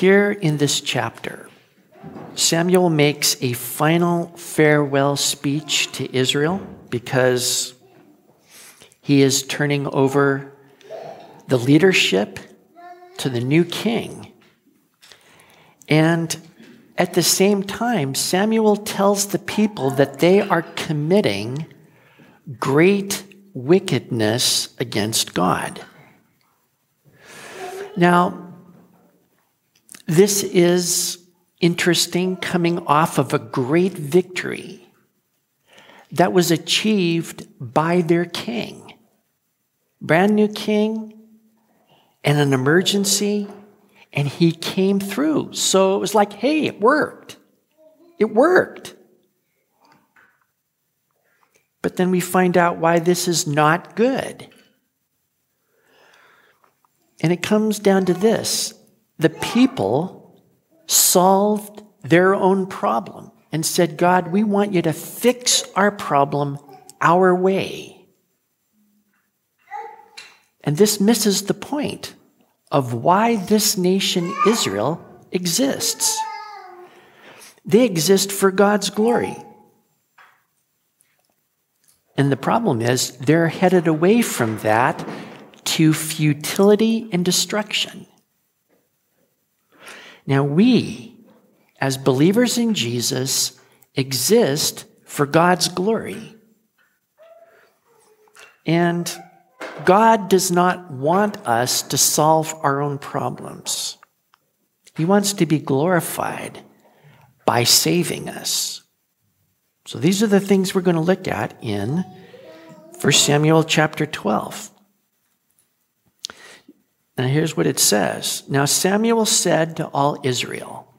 here in this chapter, Samuel makes a final farewell speech to Israel because he is turning over the leadership to the new king. And at the same time, Samuel tells the people that they are committing great wickedness against God. Now, this is interesting coming off of a great victory that was achieved by their king. Brand new king and an emergency, and he came through. So it was like, hey, it worked. It worked. But then we find out why this is not good. And it comes down to this the people solved their own problem and said, God, we want you to fix our problem our way. And this misses the point of why this nation, Israel, exists. They exist for God's glory. And the problem is they're headed away from that to futility and destruction. Now, we, as believers in Jesus, exist for God's glory. And God does not want us to solve our own problems. He wants to be glorified by saving us. So these are the things we're going to look at in 1 Samuel chapter 12. And here's what it says Now Samuel said to all Israel,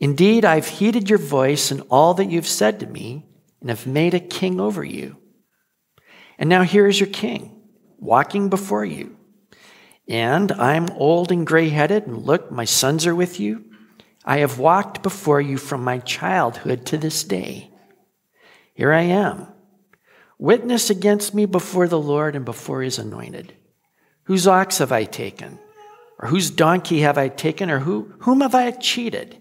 Indeed, I've heeded your voice and all that you've said to me, and have made a king over you. And now here is your king, walking before you. And I'm old and gray headed, and look, my sons are with you. I have walked before you from my childhood to this day. Here I am. Witness against me before the Lord and before his anointed. Whose ox have I taken? Or whose donkey have I taken? Or who, whom have I cheated?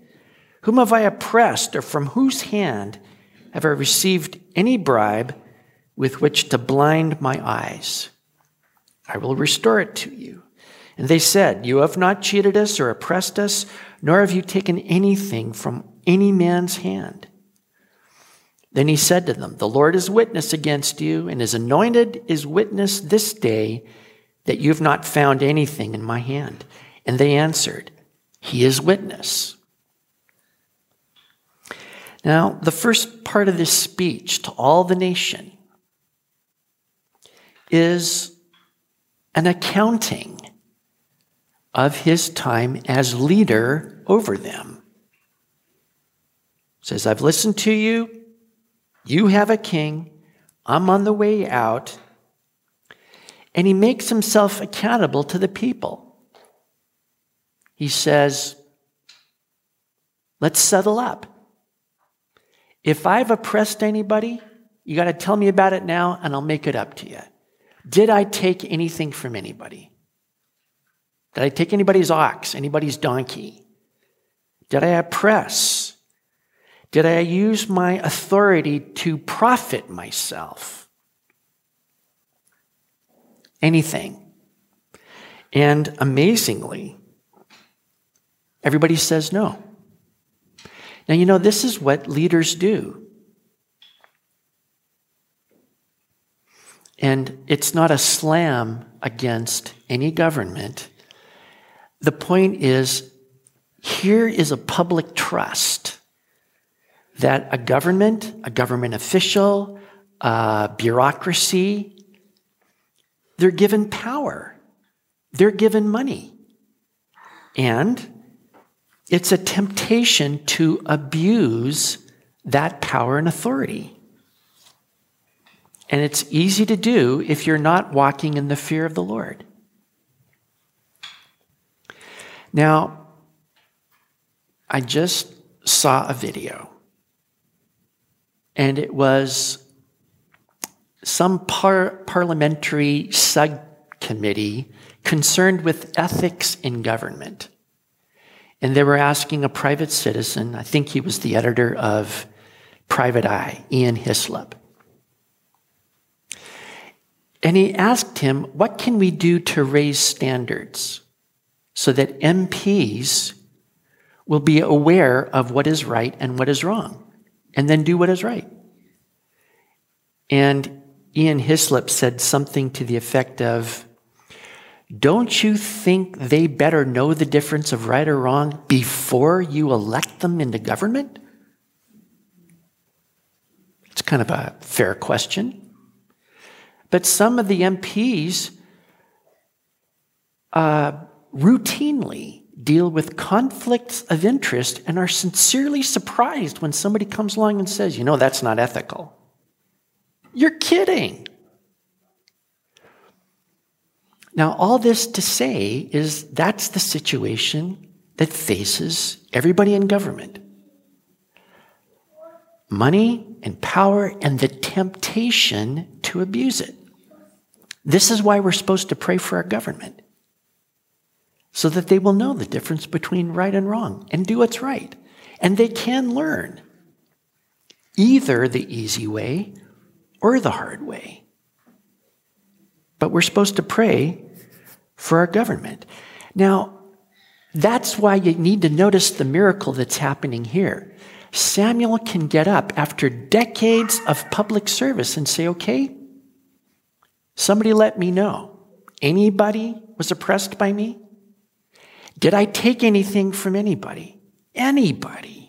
Whom have I oppressed? Or from whose hand have I received any bribe with which to blind my eyes? I will restore it to you. And they said, You have not cheated us or oppressed us, nor have you taken anything from any man's hand. Then he said to them, The Lord is witness against you, and his anointed is witness this day that you have not found anything in my hand. And they answered, He is witness. Now, the first part of this speech to all the nation is an accounting of his time as leader over them. says, I've listened to you. You have a king. I'm on the way out. And he makes himself accountable to the people. He says, Let's settle up. If I've oppressed anybody, you got to tell me about it now and I'll make it up to you. Did I take anything from anybody? Did I take anybody's ox, anybody's donkey? Did I oppress? Did I use my authority to profit myself? Anything. And amazingly, everybody says no. Now, you know, this is what leaders do. And it's not a slam against any government. The point is here is a public trust that a government, a government official, a bureaucracy, they're given power, they're given money. And it's a temptation to abuse that power and authority. And it's easy to do if you're not walking in the fear of the Lord. Now, I just saw a video, and it was some par- parliamentary subcommittee concerned with ethics in government. And they were asking a private citizen, I think he was the editor of Private Eye, Ian Hislop. And he asked him, What can we do to raise standards so that MPs will be aware of what is right and what is wrong, and then do what is right? And Ian Hislop said something to the effect of, Don't you think they better know the difference of right or wrong before you elect them into government? It's kind of a fair question. But some of the MPs uh, routinely deal with conflicts of interest and are sincerely surprised when somebody comes along and says, you know, that's not ethical. You're kidding. Now, all this to say is that's the situation that faces everybody in government money and power and the temptation to abuse it. This is why we're supposed to pray for our government, so that they will know the difference between right and wrong and do what's right. And they can learn either the easy way or the hard way. But we're supposed to pray for our government. Now, that's why you need to notice the miracle that's happening here. Samuel can get up after decades of public service and say, okay, Somebody let me know. Anybody was oppressed by me? Did I take anything from anybody? Anybody.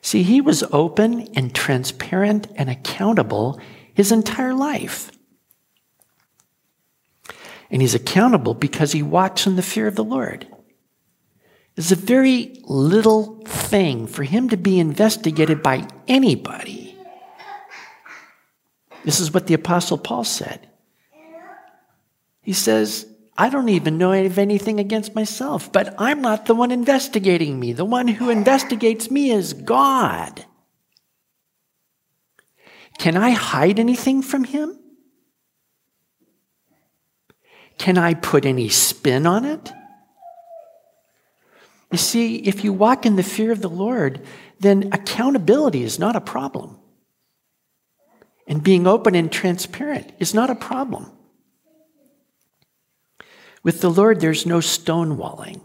See, he was open and transparent and accountable his entire life. And he's accountable because he walks in the fear of the Lord. It's a very little thing for him to be investigated by anybody this is what the Apostle Paul said. He says, I don't even know of anything against myself, but I'm not the one investigating me. The one who investigates me is God. Can I hide anything from him? Can I put any spin on it? You see, if you walk in the fear of the Lord, then accountability is not a problem. And being open and transparent is not a problem. With the Lord, there's no stonewalling.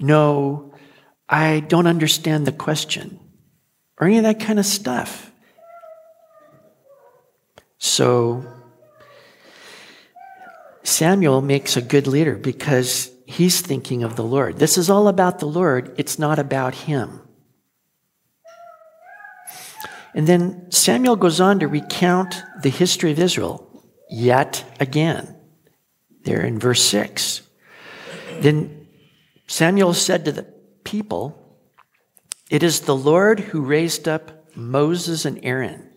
No, I don't understand the question, or any of that kind of stuff. So, Samuel makes a good leader because he's thinking of the Lord. This is all about the Lord, it's not about him. And then Samuel goes on to recount the history of Israel yet again, there in verse 6. Then Samuel said to the people, It is the Lord who raised up Moses and Aaron,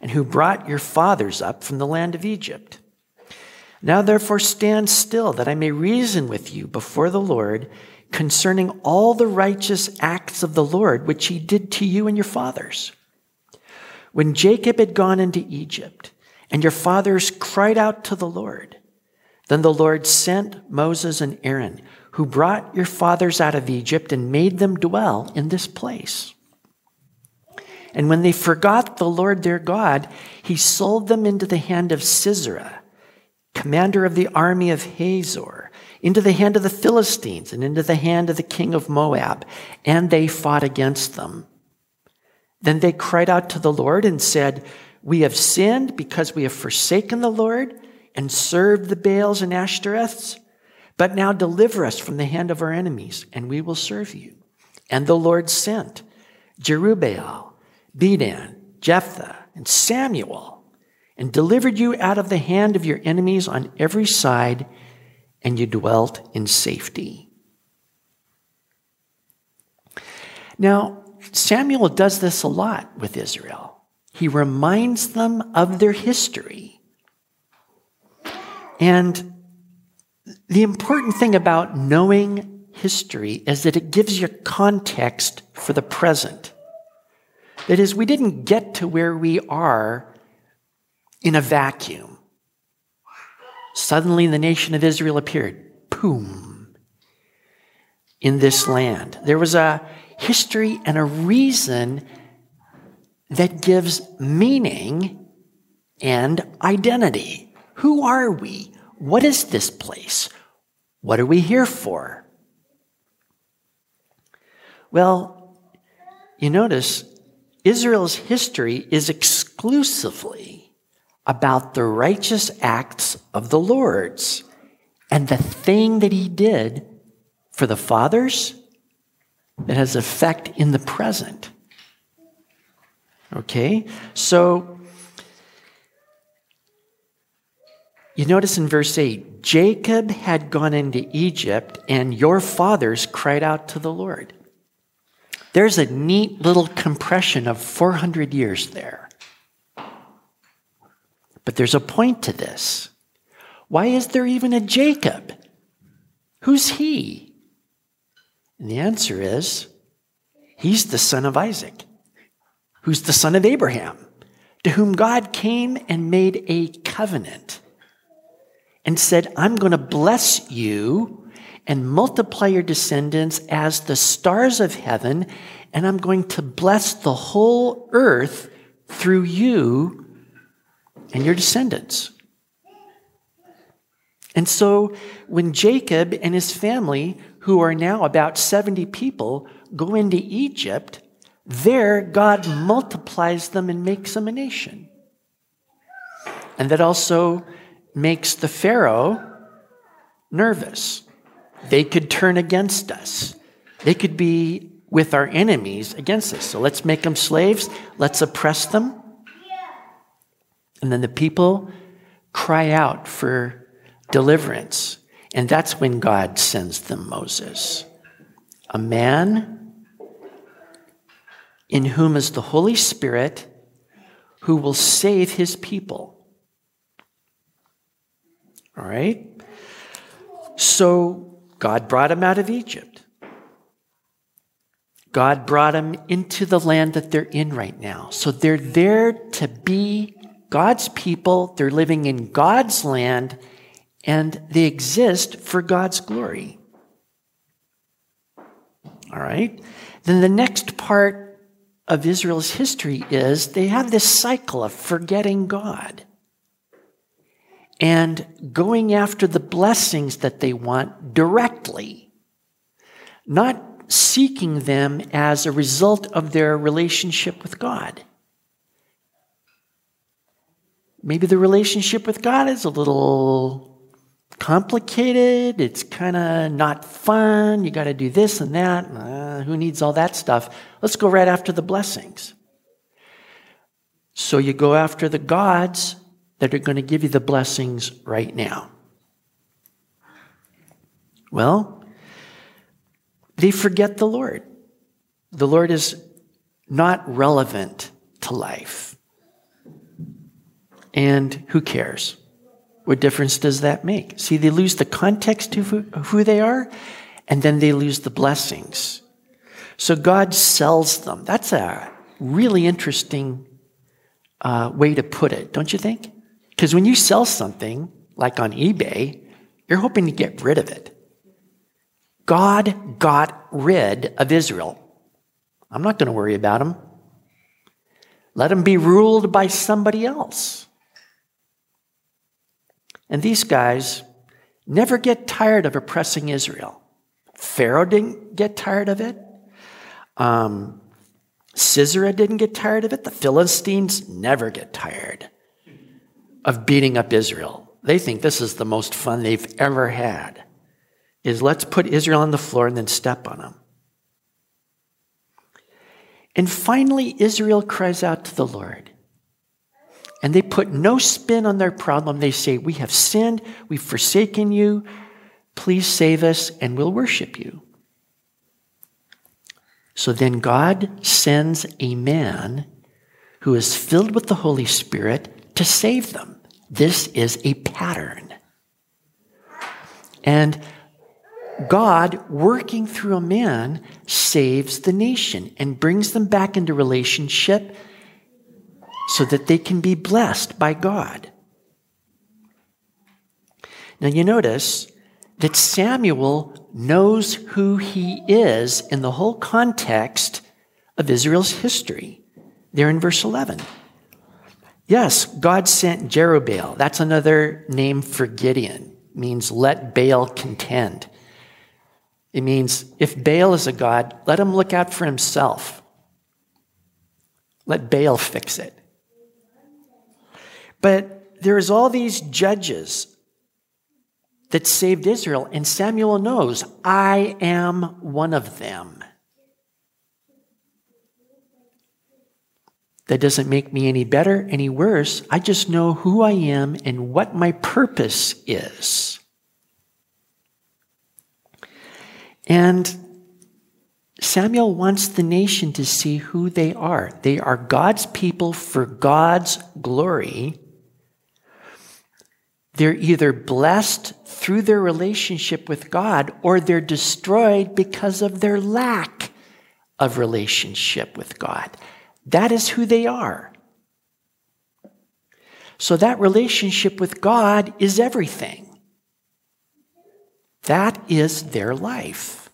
and who brought your fathers up from the land of Egypt. Now therefore stand still, that I may reason with you before the Lord concerning all the righteous acts of the Lord which he did to you and your fathers. When Jacob had gone into Egypt, and your fathers cried out to the Lord, then the Lord sent Moses and Aaron, who brought your fathers out of Egypt and made them dwell in this place. And when they forgot the Lord their God, he sold them into the hand of Sisera, commander of the army of Hazor, into the hand of the Philistines, and into the hand of the king of Moab, and they fought against them. Then they cried out to the Lord and said, We have sinned because we have forsaken the Lord and served the Baals and Ashtoreths. But now deliver us from the hand of our enemies, and we will serve you. And the Lord sent Jerubbaal, Bedan, Jephthah, and Samuel, and delivered you out of the hand of your enemies on every side, and you dwelt in safety. Now, Samuel does this a lot with Israel. He reminds them of their history. And the important thing about knowing history is that it gives you context for the present. That is, we didn't get to where we are in a vacuum. Suddenly the nation of Israel appeared. Boom. in this land. There was a history and a reason that gives meaning and identity. Who are we? What is this place? What are we here for? Well, you notice Israel's history is exclusively about the righteous acts of the Lord's and the thing that he did for the fathers that has effect in the present. Okay? So you notice in verse 8 Jacob had gone into Egypt, and your fathers cried out to the Lord. There's a neat little compression of 400 years there. But there's a point to this. Why is there even a Jacob? Who's he? And the answer is he's the son of Isaac, who's the son of Abraham, to whom God came and made a covenant and said, I'm going to bless you and multiply your descendants as the stars of heaven, and I'm going to bless the whole earth through you and your descendants. And so when Jacob and his family, who are now about 70 people, go into Egypt, there God multiplies them and makes them a nation. And that also makes the Pharaoh nervous. They could turn against us. They could be with our enemies against us. So let's make them slaves. Let's oppress them. And then the people cry out for deliverance. And that's when God sends them Moses, a man in whom is the Holy Spirit who will save his people. All right? So God brought him out of Egypt. God brought them into the land that they're in right now. So they're there to be God's people. They're living in God's land and they exist for God's glory. All right? Then the next part of Israel's history is they have this cycle of forgetting God and going after the blessings that they want directly, not seeking them as a result of their relationship with God. Maybe the relationship with God is a little complicated. It's kind of not fun. You got to do this and that. Uh, who needs all that stuff? Let's go right after the blessings. So you go after the gods that are going to give you the blessings right now. Well, they forget the Lord. The Lord is not relevant to life. And who cares? What difference does that make? See, they lose the context of who they are, and then they lose the blessings. So God sells them. That's a really interesting uh, way to put it, don't you think? Because when you sell something, like on eBay, you're hoping to get rid of it. God got rid of Israel. I'm not going to worry about them. Let them be ruled by somebody else. And these guys never get tired of oppressing Israel. Pharaoh didn't get tired of it. Um, Sisera didn't get tired of it. The Philistines never get tired of beating up Israel. They think this is the most fun they've ever had. Is let's put Israel on the floor and then step on them. And finally, Israel cries out to the Lord. And they put no spin on their problem. They say, We have sinned, we've forsaken you. Please save us, and we'll worship you. So then God sends a man who is filled with the Holy Spirit to save them. This is a pattern. And God, working through a man, saves the nation and brings them back into relationship so that they can be blessed by God. Now you notice that Samuel knows who he is in the whole context of Israel's history. There in verse 11. Yes, God sent Jerubbaal. That's another name for Gideon. It means let Baal contend. It means if Baal is a god, let him look out for himself. Let Baal fix it. But there's all these judges that saved Israel, and Samuel knows, I am one of them. That doesn't make me any better, any worse. I just know who I am and what my purpose is. And Samuel wants the nation to see who they are. They are God's people for God's glory. They're either blessed through their relationship with God or they're destroyed because of their lack of relationship with God. That is who they are. So that relationship with God is everything. That is their life.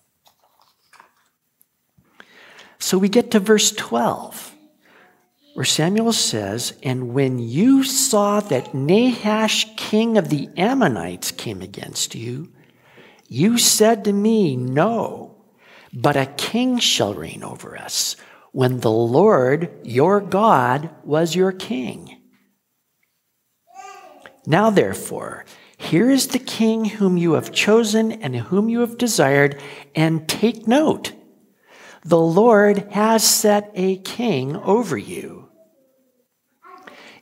So we get to verse 12 where Samuel says, And when you saw that Nahash, king of the Ammonites, came against you, you said to me, No, but a king shall reign over us, when the Lord your God was your king. Now, therefore, here is the king whom you have chosen and whom you have desired, and take note. The Lord has set a king over you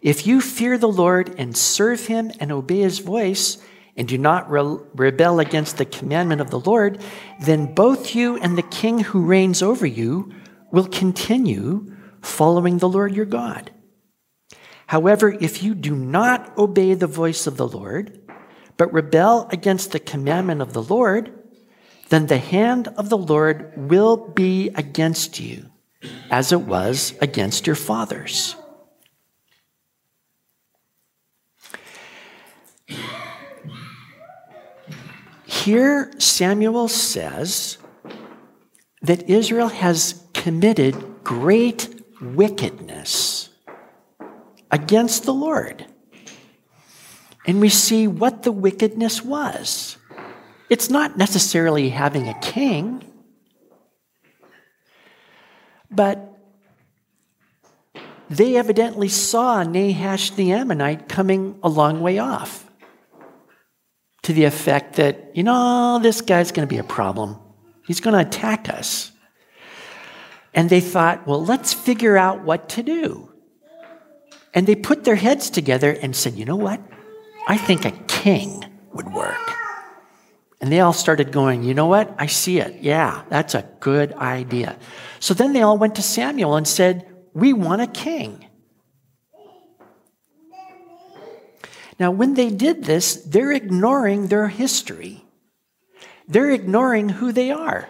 if you fear the Lord and serve him and obey his voice, and do not re- rebel against the commandment of the Lord, then both you and the king who reigns over you will continue following the Lord your God. However, if you do not obey the voice of the Lord, but rebel against the commandment of the Lord, then the hand of the Lord will be against you, as it was against your fathers. Here, Samuel says that Israel has committed great wickedness against the Lord. And we see what the wickedness was. It's not necessarily having a king, but they evidently saw Nahash the Ammonite coming a long way off to the effect that, you know, this guy's going to be a problem. He's going to attack us. And they thought, well, let's figure out what to do. And they put their heads together and said, you know what? I think a king would work. And they all started going, you know what? I see it. Yeah, that's a good idea. So then they all went to Samuel and said, we want a king. Now, when they did this, they're ignoring their history. They're ignoring who they are.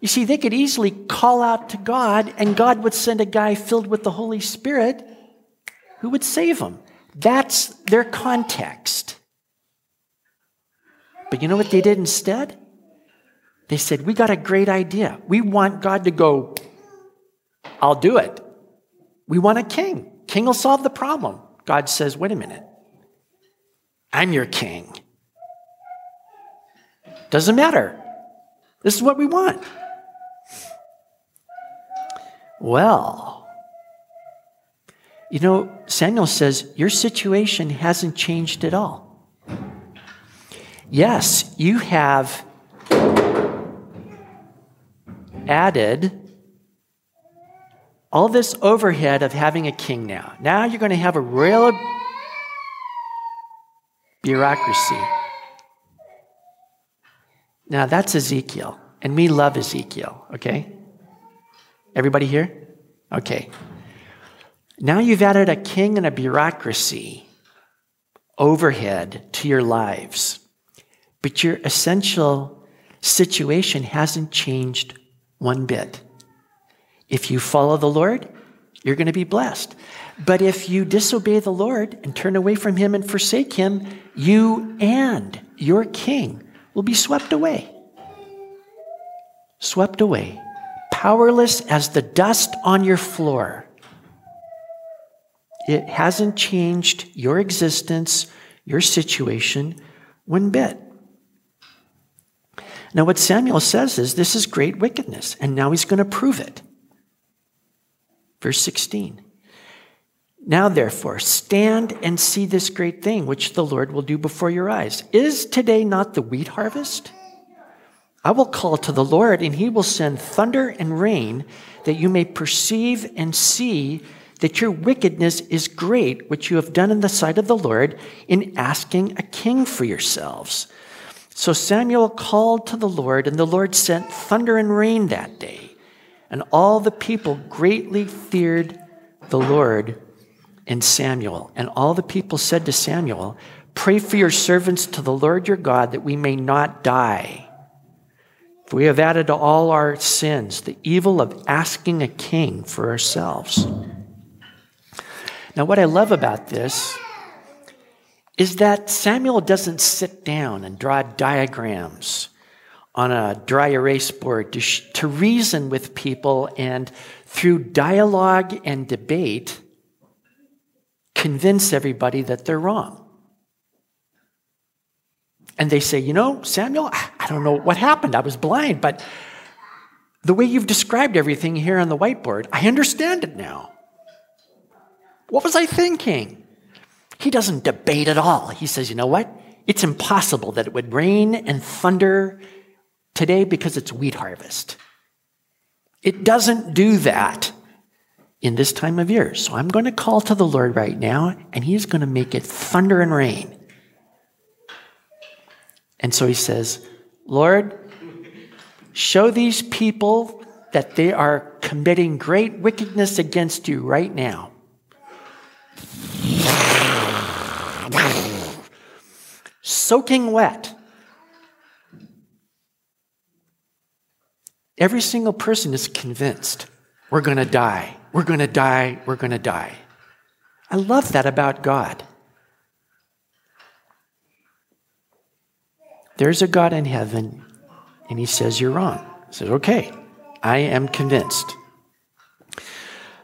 You see, they could easily call out to God, and God would send a guy filled with the Holy Spirit who would save them. That's their context. But you know what they did instead? They said, We got a great idea. We want God to go, I'll do it. We want a king. King will solve the problem. God says, wait a minute, I'm your king. Doesn't matter. This is what we want. Well, you know, Samuel says, Your situation hasn't changed at all. Yes, you have added all this overhead of having a king now. Now you're going to have a real bureaucracy. Now that's Ezekiel, and we love Ezekiel, okay? Everybody here? Okay. Now you've added a king and a bureaucracy overhead to your lives, but your essential situation hasn't changed one bit. If you follow the Lord, you're going to be blessed. But if you disobey the Lord and turn away from him and forsake him, you and your king will be swept away. Swept away. Powerless as the dust on your floor. It hasn't changed your existence, your situation, one bit. Now, what Samuel says is this is great wickedness, and now he's going to prove it. Verse 16. Now, therefore, stand and see this great thing which the Lord will do before your eyes. Is today not the wheat harvest? I will call to the Lord, and he will send thunder and rain, that you may perceive and see that your wickedness is great, which you have done in the sight of the Lord in asking a king for yourselves. So Samuel called to the Lord, and the Lord sent thunder and rain that day. And all the people greatly feared the Lord and Samuel. And all the people said to Samuel, Pray for your servants to the Lord your God that we may not die. For we have added to all our sins the evil of asking a king for ourselves. Now, what I love about this is that Samuel doesn't sit down and draw diagrams on a dry erase board to, sh- to reason with people and through dialogue and debate convince everybody that they're wrong. And they say, you know, Samuel, I don't know what happened. I was blind, but the way you've described everything here on the whiteboard, I understand it now. What was I thinking? He doesn't debate at all. He says, you know what? It's impossible that it would rain and thunder today because it's wheat harvest. It doesn't do that in this time of year. So I'm going to call to the Lord right now, and He's going to make it thunder and rain. And so he says, Lord, show these people that they are committing great wickedness against you right now. Soaking wet. Every single person is convinced we're going to die, we're going to die, we're going to die. I love that about God. There's a God in heaven, and he says, You're wrong. He says, Okay, I am convinced.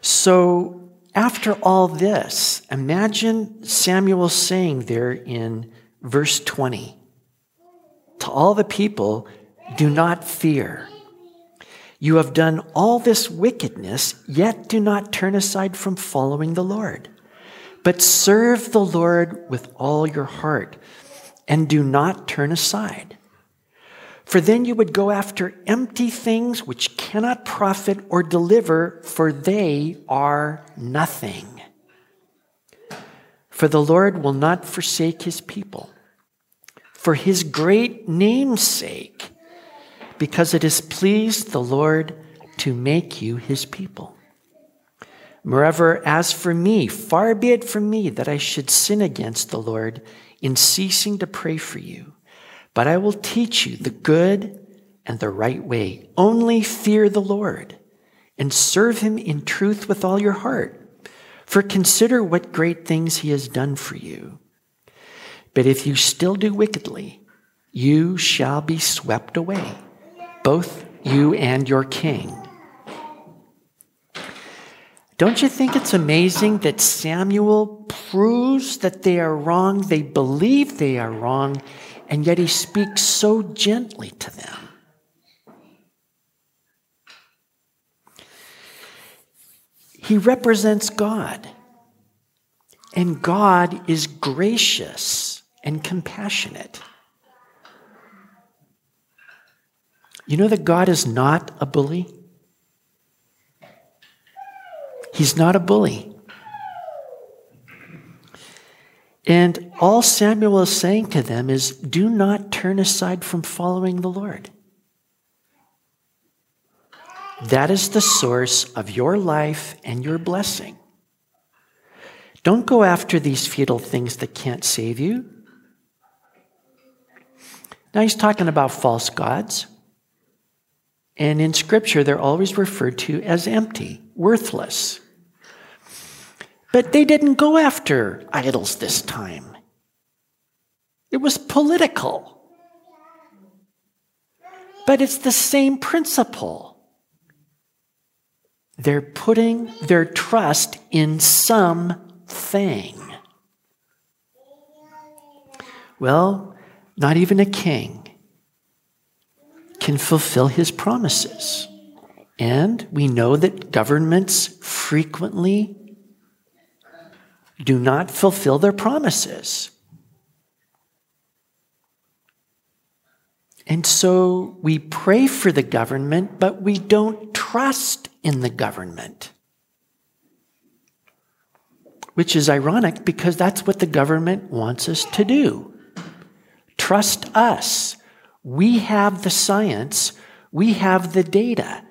So after all this, imagine Samuel saying there in verse 20 to all the people, Do not fear. You have done all this wickedness, yet do not turn aside from following the Lord, but serve the Lord with all your heart and do not turn aside. For then you would go after empty things which cannot profit or deliver, for they are nothing. For the Lord will not forsake his people, for his great name's sake, because it has pleased the Lord to make you his people. Moreover, as for me, far be it from me that I should sin against the Lord in ceasing to pray for you. But I will teach you the good and the right way. Only fear the Lord and serve him in truth with all your heart. For consider what great things he has done for you. But if you still do wickedly, you shall be swept away, both you and your king. Don't you think it's amazing that Samuel proves that they are wrong? They believe they are wrong, and yet he speaks so gently to them. He represents God, and God is gracious and compassionate. You know that God is not a bully? He's not a bully. And all Samuel is saying to them is do not turn aside from following the Lord. That is the source of your life and your blessing. Don't go after these futile things that can't save you. Now he's talking about false gods. And in Scripture, they're always referred to as empty, worthless. But they didn't go after idols this time. It was political. But it's the same principle. They're putting their trust in something. Well, not even a king can fulfill his promises. And we know that governments frequently do not fulfill their promises. And so we pray for the government, but we don't trust in the government. Which is ironic because that's what the government wants us to do. Trust us. We have the science, we have the data.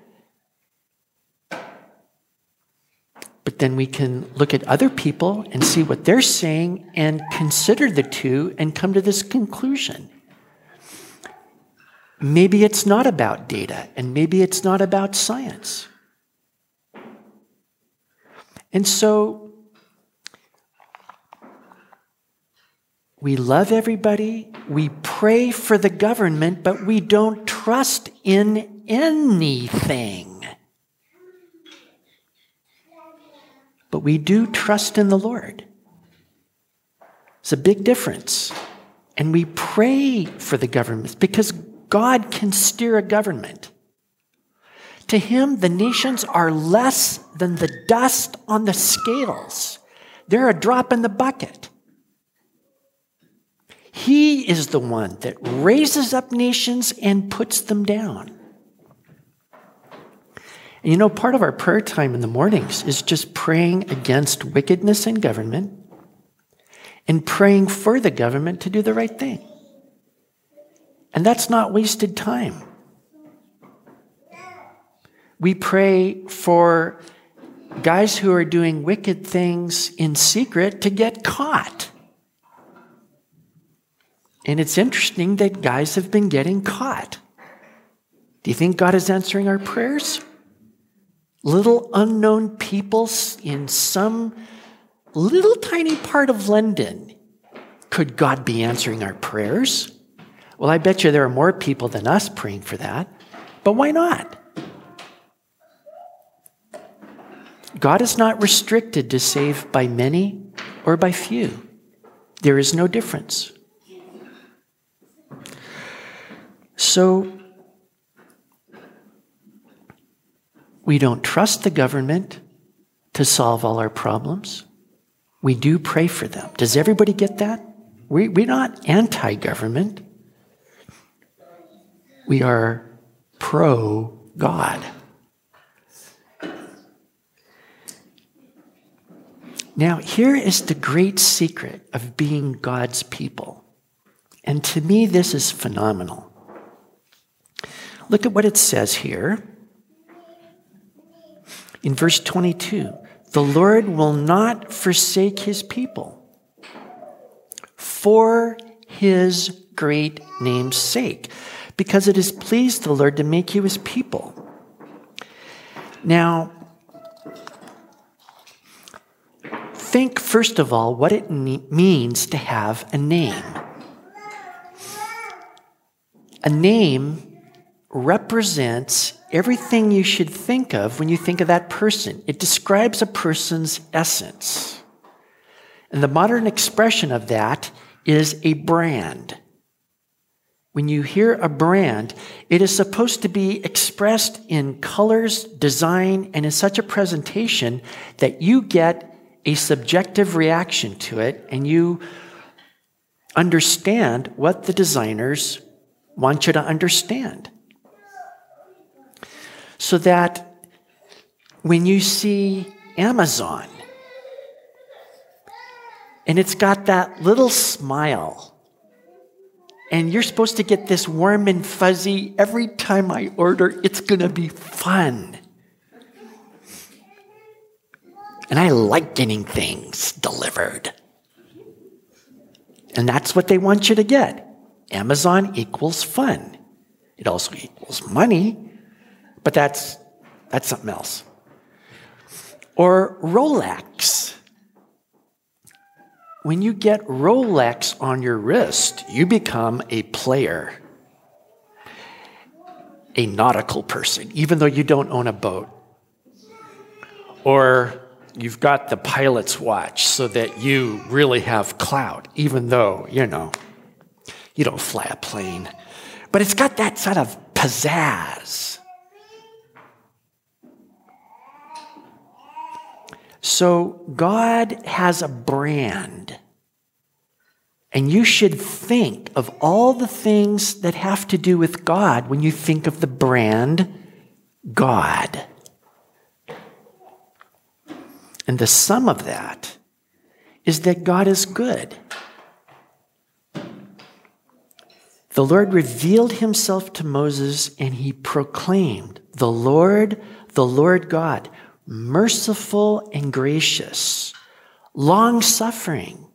But then we can look at other people and see what they're saying and consider the two and come to this conclusion. Maybe it's not about data, and maybe it's not about science. And so we love everybody, we pray for the government, but we don't trust in anything. But we do trust in the Lord. It's a big difference. And we pray for the government because God can steer a government. To him, the nations are less than the dust on the scales. They're a drop in the bucket. He is the one that raises up nations and puts them down. And you know, part of our prayer time in the mornings is just praying against wickedness in government and praying for the government to do the right thing. And that's not wasted time. We pray for guys who are doing wicked things in secret to get caught. And it's interesting that guys have been getting caught. Do you think God is answering our prayers? Little unknown people in some little tiny part of London. Could God be answering our prayers? Well, I bet you there are more people than us praying for that, but why not? God is not restricted to save by many or by few. There is no difference. So, we don't trust the government to solve all our problems. We do pray for them. Does everybody get that? We, we're not anti government we are pro God. Now, here is the great secret of being God's people. And to me, this is phenomenal. Look at what it says here. In verse 22, the Lord will not forsake his people for his great name's sake because it has pleased the Lord to make you his people. Now, think first of all what it means to have a name. A name represents everything you should think of when you think of that person. It describes a person's essence. And the modern expression of that is a brand. When you hear a brand, it is supposed to be expressed in colors, design, and in such a presentation that you get a subjective reaction to it and you understand what the designers want you to understand. So that when you see Amazon and it's got that little smile and you're supposed to get this warm and fuzzy every time I order. It's to be fun. And I like getting things delivered. And that's what they want you to get. Amazon equals fun. It also equals money, but that's, that's something else. Or Rolex. When you get Rolex on your wrist, you become a player. a nautical person, even though you don't own a boat. Or you've got the pilot's watch so that you really have clout, even though, you know, you don't fly a plane. But it's got that sort of pizzazz. So God has a brand. And you should think of all the things that have to do with God when you think of the brand God. And the sum of that is that God is good. The Lord revealed himself to Moses and he proclaimed, The Lord, the Lord God, merciful and gracious, long suffering,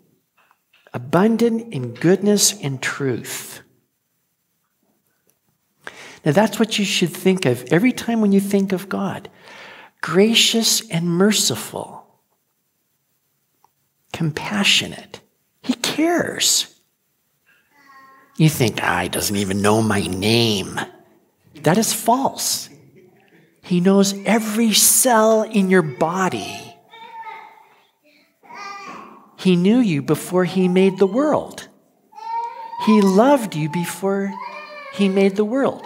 abundant in goodness and truth. Now, that's what you should think of every time when you think of God gracious and merciful, compassionate. He cares. You think, ah, he doesn't even know my name. That is false. He knows every cell in your body. He knew you before he made the world. He loved you before he made the world.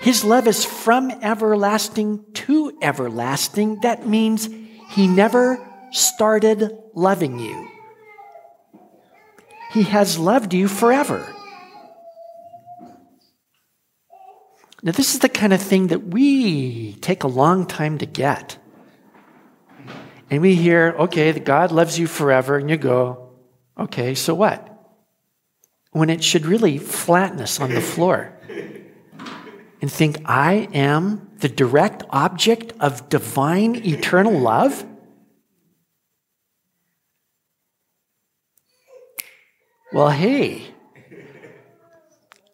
His love is from everlasting to everlasting. That means he never started loving you. He has loved you forever. Now, this is the kind of thing that we take a long time to get. And we hear, okay, God loves you forever, and you go, okay, so what? When it should really flatten us on the floor and think, I am the direct object of divine eternal love? Well, hey,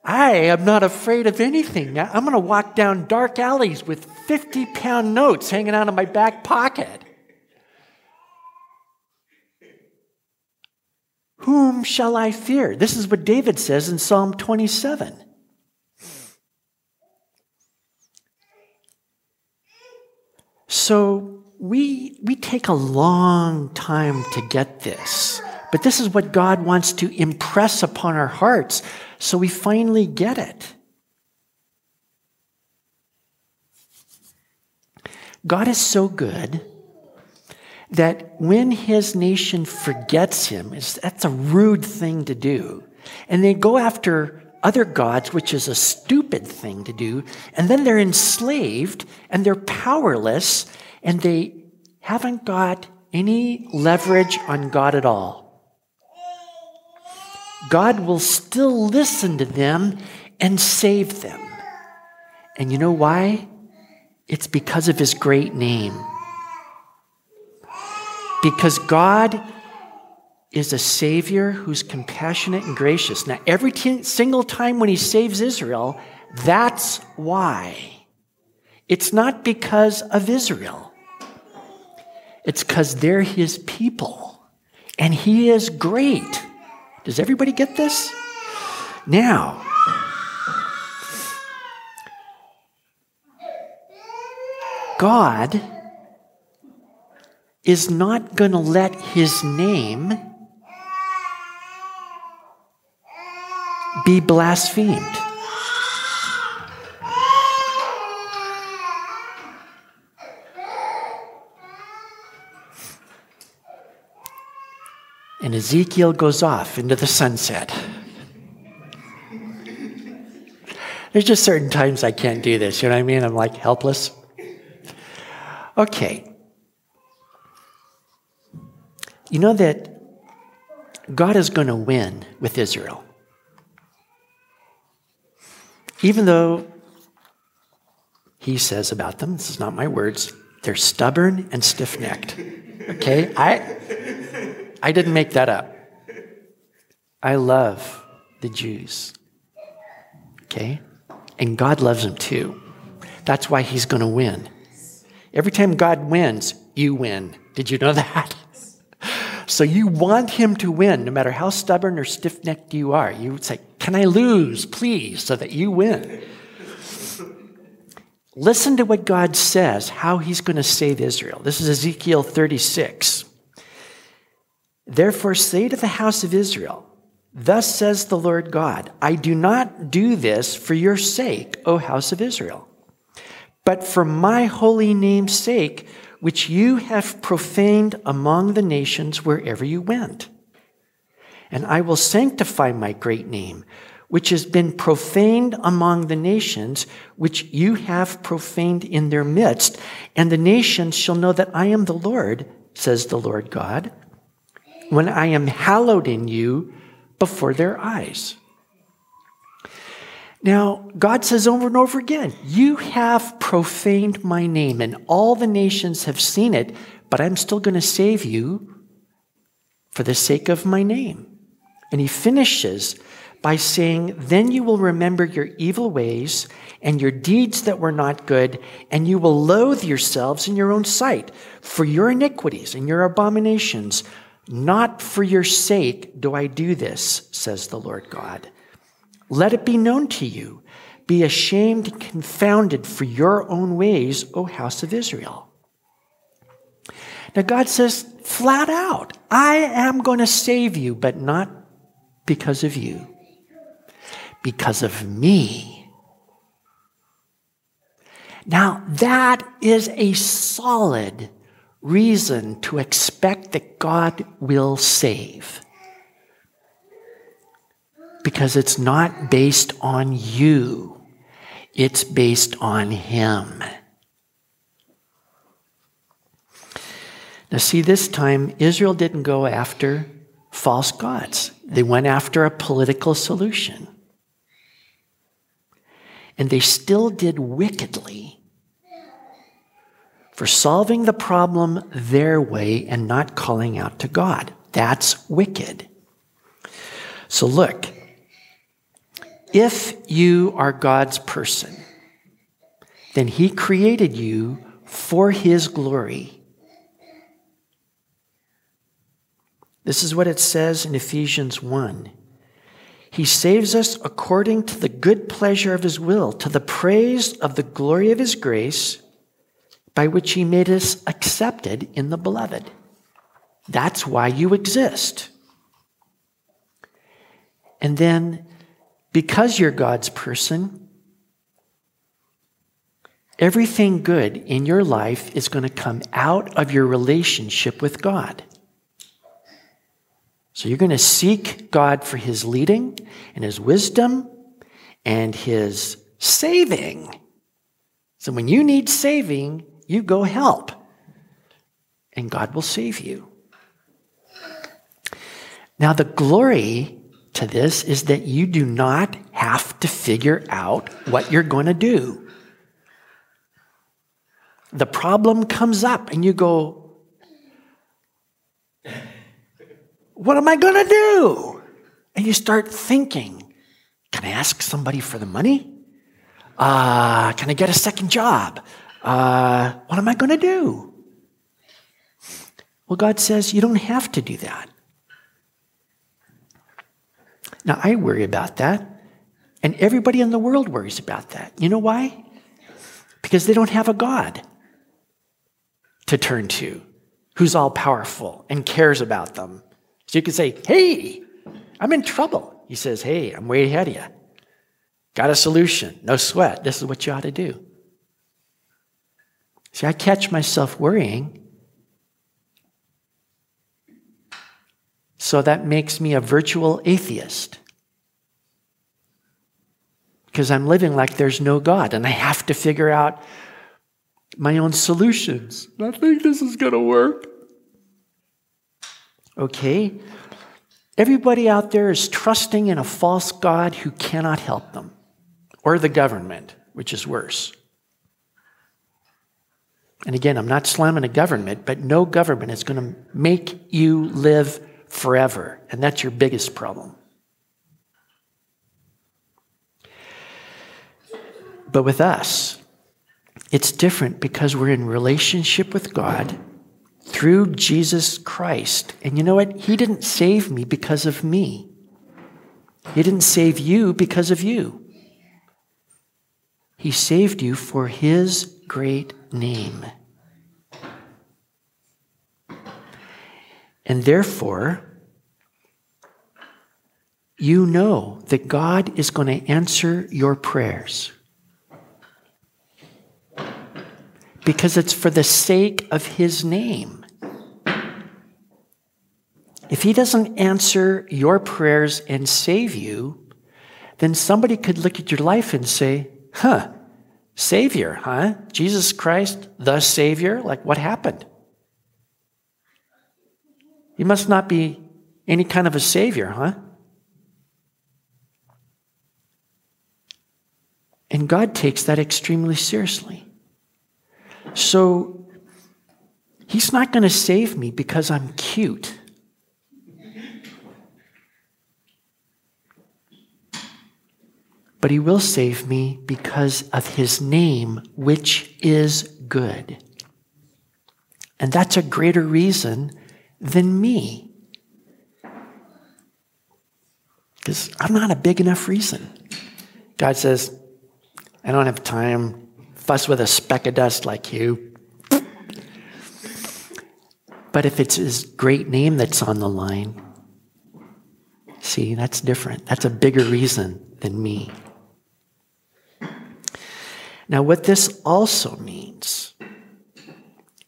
I am not afraid of anything. I'm going to walk down dark alleys with 50 pound notes hanging out of my back pocket. Whom shall I fear? This is what David says in Psalm 27. So we, we take a long time to get this. But this is what God wants to impress upon our hearts so we finally get it. God is so good that when his nation forgets him, that's a rude thing to do. And they go after other gods, which is a stupid thing to do. And then they're enslaved and they're powerless and they haven't got any leverage on God at all. God will still listen to them and save them. And you know why? It's because of his great name. Because God is a Savior who's compassionate and gracious. Now, every t- single time when He saves Israel, that's why. It's not because of Israel, it's because they're His people. And He is great. Does everybody get this? Now, God is not going to let his name be blasphemed. And Ezekiel goes off into the sunset. There's just certain times I can't do this, you know what I mean? I'm like helpless. Okay. You know that God is going to win with Israel. Even though he says about them, this is not my words, they're stubborn and stiff necked. Okay? I, I didn't make that up. I love the Jews. Okay? And God loves them too. That's why he's going to win. Every time God wins, you win. Did you know that? So you want him to win, no matter how stubborn or stiff necked you are. You would say, Can I lose, please, so that you win? listen to what God says, how he's going to save Israel. This is Ezekiel 36. Therefore, say to the house of Israel, Thus says the Lord God, I do not do this for your sake, O house of Israel, but for my holy name's sake, which you have profaned among the nations wherever you went. And I will sanctify my great name, which has been profaned among the nations, which you have profaned in their midst. And the nations shall know that I am the Lord, says the Lord God, when I am hallowed in you before their eyes. Now, God says over and over again, You have profaned my name, and all the nations have seen it, but I'm still going to save you for the sake of my name. And he finishes by saying, Then you will remember your evil ways and your deeds that were not good, and you will loathe yourselves in your own sight for your iniquities and your abominations. Not for your sake do I do this, says the Lord God. Let it be known to you. Be ashamed and confounded for your own ways, O house of Israel. Now, God says flat out, I am going to save you, but not because of you because of me. Now, that is a solid reason to expect that God will save. Because it's not based on you, it's based on Him. Now, see, this time, Israel didn't go after false gods, they went after a political solution and they still did wickedly for solving the problem their way and not calling out to God. That's wicked. So, look, if you are God's person, then He created you for His glory. This is what it says in Ephesians 1. He saves us according to the good pleasure of his will, to the praise of the glory of his grace, by which he made us accepted in the beloved. That's why you exist. And then, because you're God's person, everything good in your life is going to come out of your relationship with God. So you're going to seek God for his leading and his wisdom and his saving. So when you need saving, you go help, and God will save you. Now, the glory to this is that you do not have to figure out what you're going to do. The problem comes up, and you go, What am I going to do? And you start thinking, can I ask somebody for the money? Uh, can I get a second job? Uh, what am I going to do? Well, God says you don't have to do that. Now, I worry about that, and everybody in the world worries about that. You know why? Because they don't have a God to turn to who's all powerful and cares about them so you can say, Hey, I'm in trouble. He says, Hey, I'm way ahead of you. Got a solution. No sweat. This is what you ought to do. See, I catch myself worrying. So that makes me a virtual atheist. Because I'm living like there's no God and I have to figure out my own solutions. I think this is going to work. Okay? Everybody out there is trusting in a false God who cannot help them, or the government, which is worse. And again, I'm not slamming a government, but no government is going to make you live forever. And that's your biggest problem. But with us, it's different because we're in relationship with God through Jesus Christ. And you know what? He didn't save me because of me. He didn't save you because of you. He saved you for his great name. And therefore, you know that God is going to answer your prayers. Because it's for the sake of His name. If He doesn't answer your prayers and save you, then somebody could look at your life and say, huh, Savior, huh? Jesus Christ, the Savior? Like, what happened? He must not be any kind of a Savior, huh? And God takes that extremely seriously. So He's not going to save me because I'm cute. But He will save me because of His name, which is good. And that's a greater reason than me. Because I'm not a big enough reason. God says, I don't have time. Fuss with a speck of dust like you. But if it's his great name that's on the line, see, that's different. That's a bigger reason than me. Now, what this also means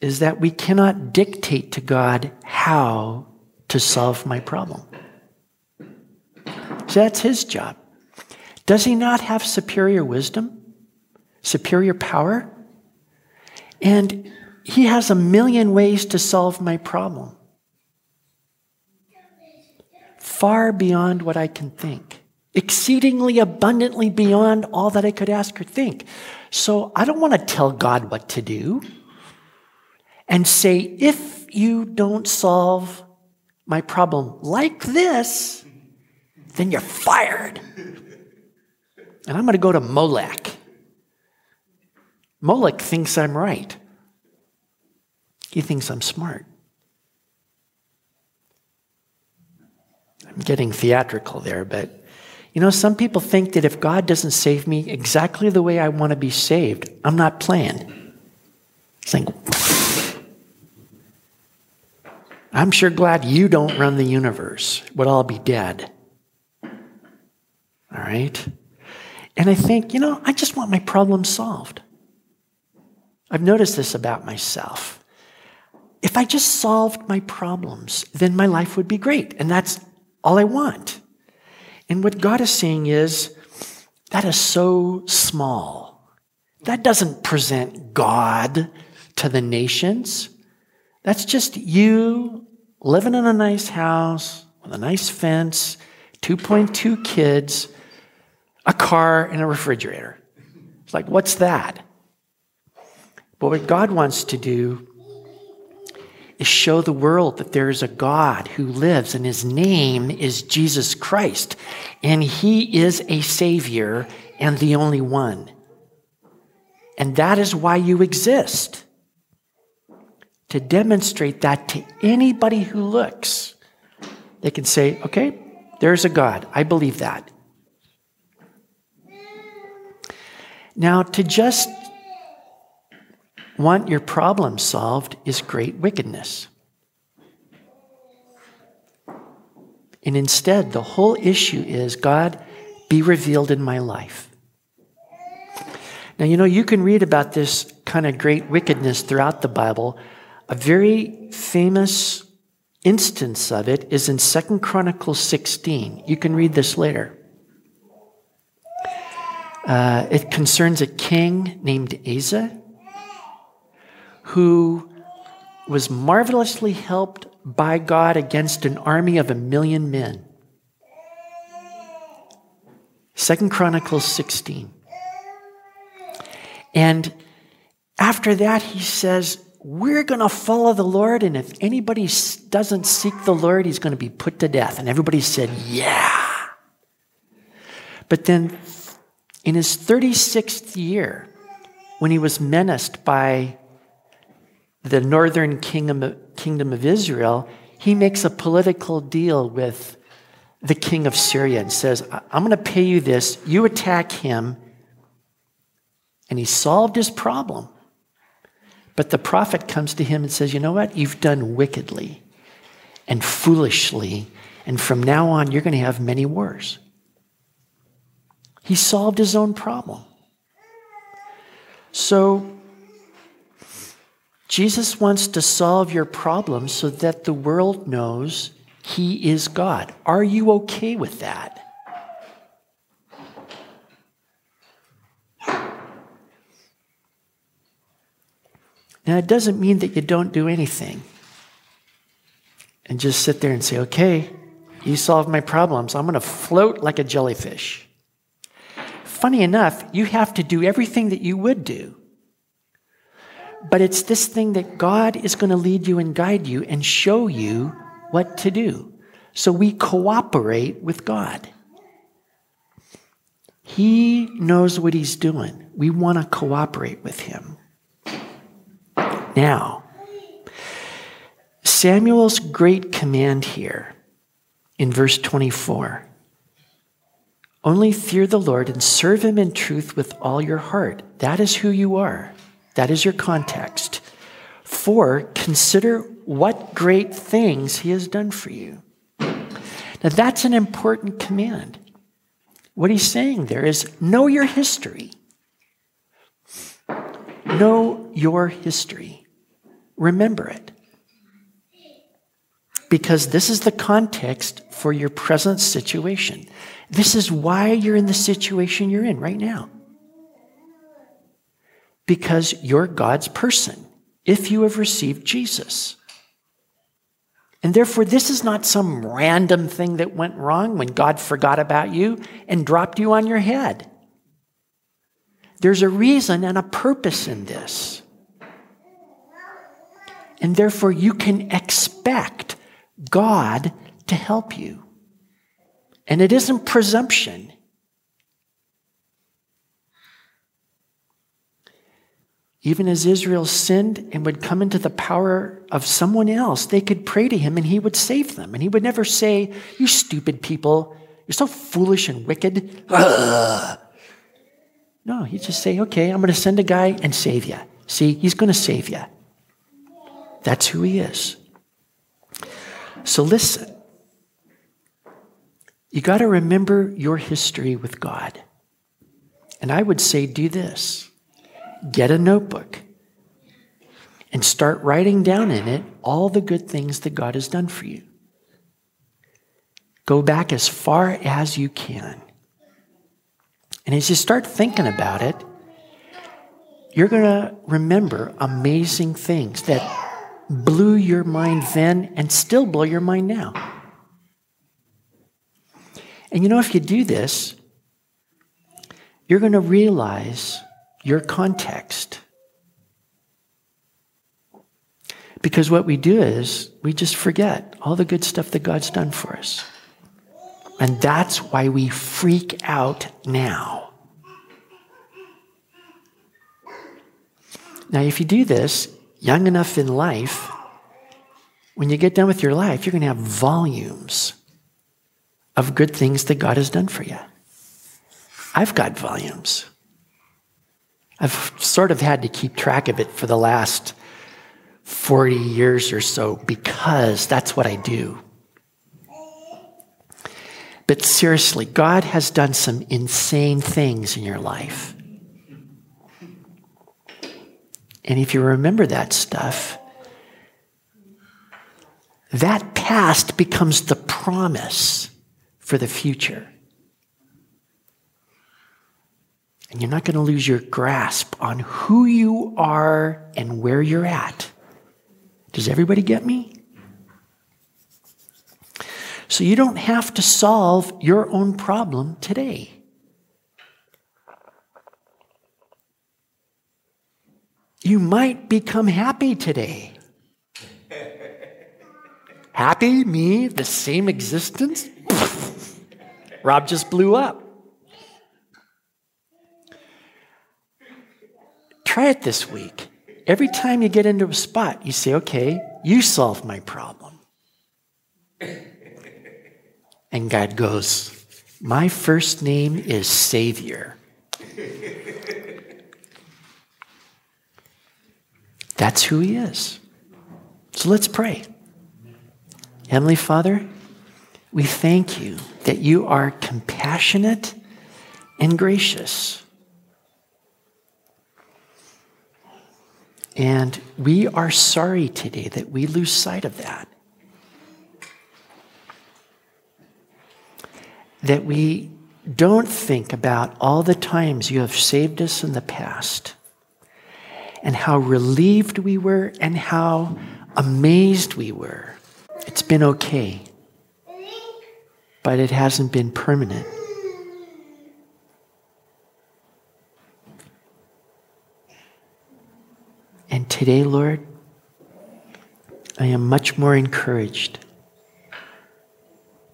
is that we cannot dictate to God how to solve my problem. So that's his job. Does he not have superior wisdom? superior power. And he has a million ways to solve my problem, far beyond what I can think, exceedingly abundantly beyond all that I could ask or think. So I don't want to tell God what to do and say, if you don't solve my problem like this, then you're fired. And I'm going to go to Molech Moloch thinks I'm right. He thinks I'm smart. I'm getting theatrical there, but you know, some people think that if God doesn't save me exactly the way I want to be saved, I'm not playing. Think, I'm sure glad you don't run the universe. Would all be dead. All right? And I think, you know, I just want my problem solved. I've noticed this about myself. If I just solved my problems, then my life would be great. And that's all I want. And what God is saying is, that is so small. That doesn't present God to the nations. That's just you living in a nice house with a nice fence, 2.2 kids, a car, and a refrigerator. It's like, what's that? But what God wants to do is show the world that there is a God who lives, and his name is Jesus Christ. And he is a Savior and the only one. And that is why you exist to demonstrate that to anybody who looks. They can say, okay, there's a God. I believe that. Now, to just want your problem solved is great wickedness. And instead, the whole issue is God, be revealed in my life. Now, you know, you can read about this kind of great wickedness throughout the Bible. A very famous instance of it is in Second Chronicles 16. You can read this later. Uh, it concerns a king named Asa who was marvelously helped by God against an army of a million men. Second Chronicles 16. And after that, he says, We're going to follow the Lord, and if anybody doesn't seek the Lord, he's going to be put to death. And everybody said, Yeah. But then in his 36th year, when he was menaced by the northern kingdom kingdom of Israel, he makes a political deal with the king of Syria and says, I'm going to pay you this. You attack him, and he solved his problem. But the prophet comes to him and says, You know what? You've done wickedly and foolishly, and from now on, you're going to have many wars. He solved his own problem. So, Jesus wants to solve your problem so that the world knows he is God. Are you okay with that? Now, it doesn't mean that you don't do anything and just sit there and say, okay, you solved my problems. I'm going to float like a jellyfish. Funny enough, you have to do everything that you would do. But it's this thing that God is going to lead you and guide you and show you what to do. So we cooperate with God. He knows what he's doing. We want to cooperate with him. Now, Samuel's great command here in verse 24 only fear the Lord and serve him in truth with all your heart. That is who you are. That is your context. For consider what great things he has done for you. Now, that's an important command. What he's saying there is know your history. Know your history. Remember it. Because this is the context for your present situation. This is why you're in the situation you're in right now because you're God's person if you have received Jesus. And therefore, this is not some random thing that went wrong when God forgot about you and dropped you on your head. There's a reason and a purpose in this. And therefore, you can expect God to help you. And it isn't presumption, Even as Israel sinned and would come into the power of someone else, they could pray to him and he would save them. And he would never say, You stupid people, you're so foolish and wicked. Ugh. No, he'd just say, Okay, I'm going to send a guy and save you. See, he's going to save you. That's who he is. So listen. You got to remember your history with God. And I would say, do this get a notebook and start writing down in it all the good things that God has done for you. Go back as far as you can. And as you start thinking about it, you're going to remember amazing things that blew your mind then and still blow your mind now. And you know, if you do this, you're going to realize your context. Because what we do is we just forget all the good stuff that God's done for us. And that's why we freak out now. Now, if you do this young enough in life, when you get done with your life, you're going to have volumes of good things that God has done for you. I've got volumes. I've sort of had to keep track of it for the last 40 years or so because that's what I do. But seriously, God has done some insane things in your life. And if you remember that stuff, that past becomes the promise for the future. And you're not going to lose your grasp on who you are and where you're at. Does everybody get me? So you don't have to solve your own problem today. You might become happy today. happy? Me? The same existence? Rob just blew up. Try it this week. Every time you get into a spot, you say, okay, you solve my problem. And God goes, my first name is Savior. That's who He is. So let's pray. Heavenly Father, we thank you that you are compassionate and gracious. And we are sorry today that we lose sight of that. That we don't think about all the times you have saved us in the past and how relieved we were and how amazed we were. It's been okay, but it hasn't been permanent. And today, Lord, I am much more encouraged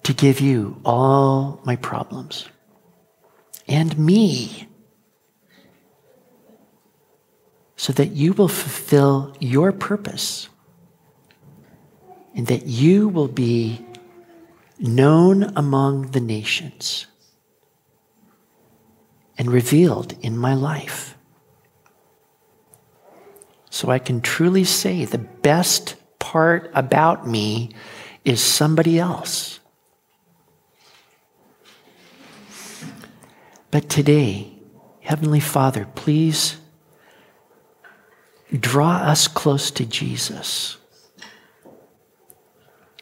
to give you all my problems and me so that you will fulfill your purpose and that you will be known among the nations and revealed in my life. So I can truly say the best part about me is somebody else. But today, Heavenly Father, please draw us close to Jesus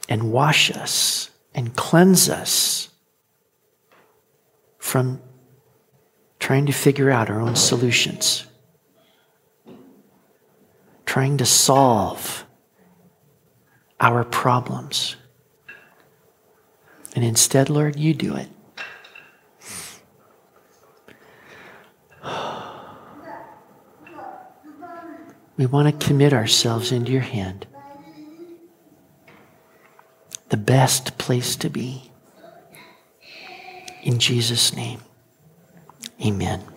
and wash us and cleanse us from trying to figure out our own solutions, trying to solve our problems. And instead, Lord, you do it. We want to commit ourselves into your hand. The best place to be. In Jesus' name, amen.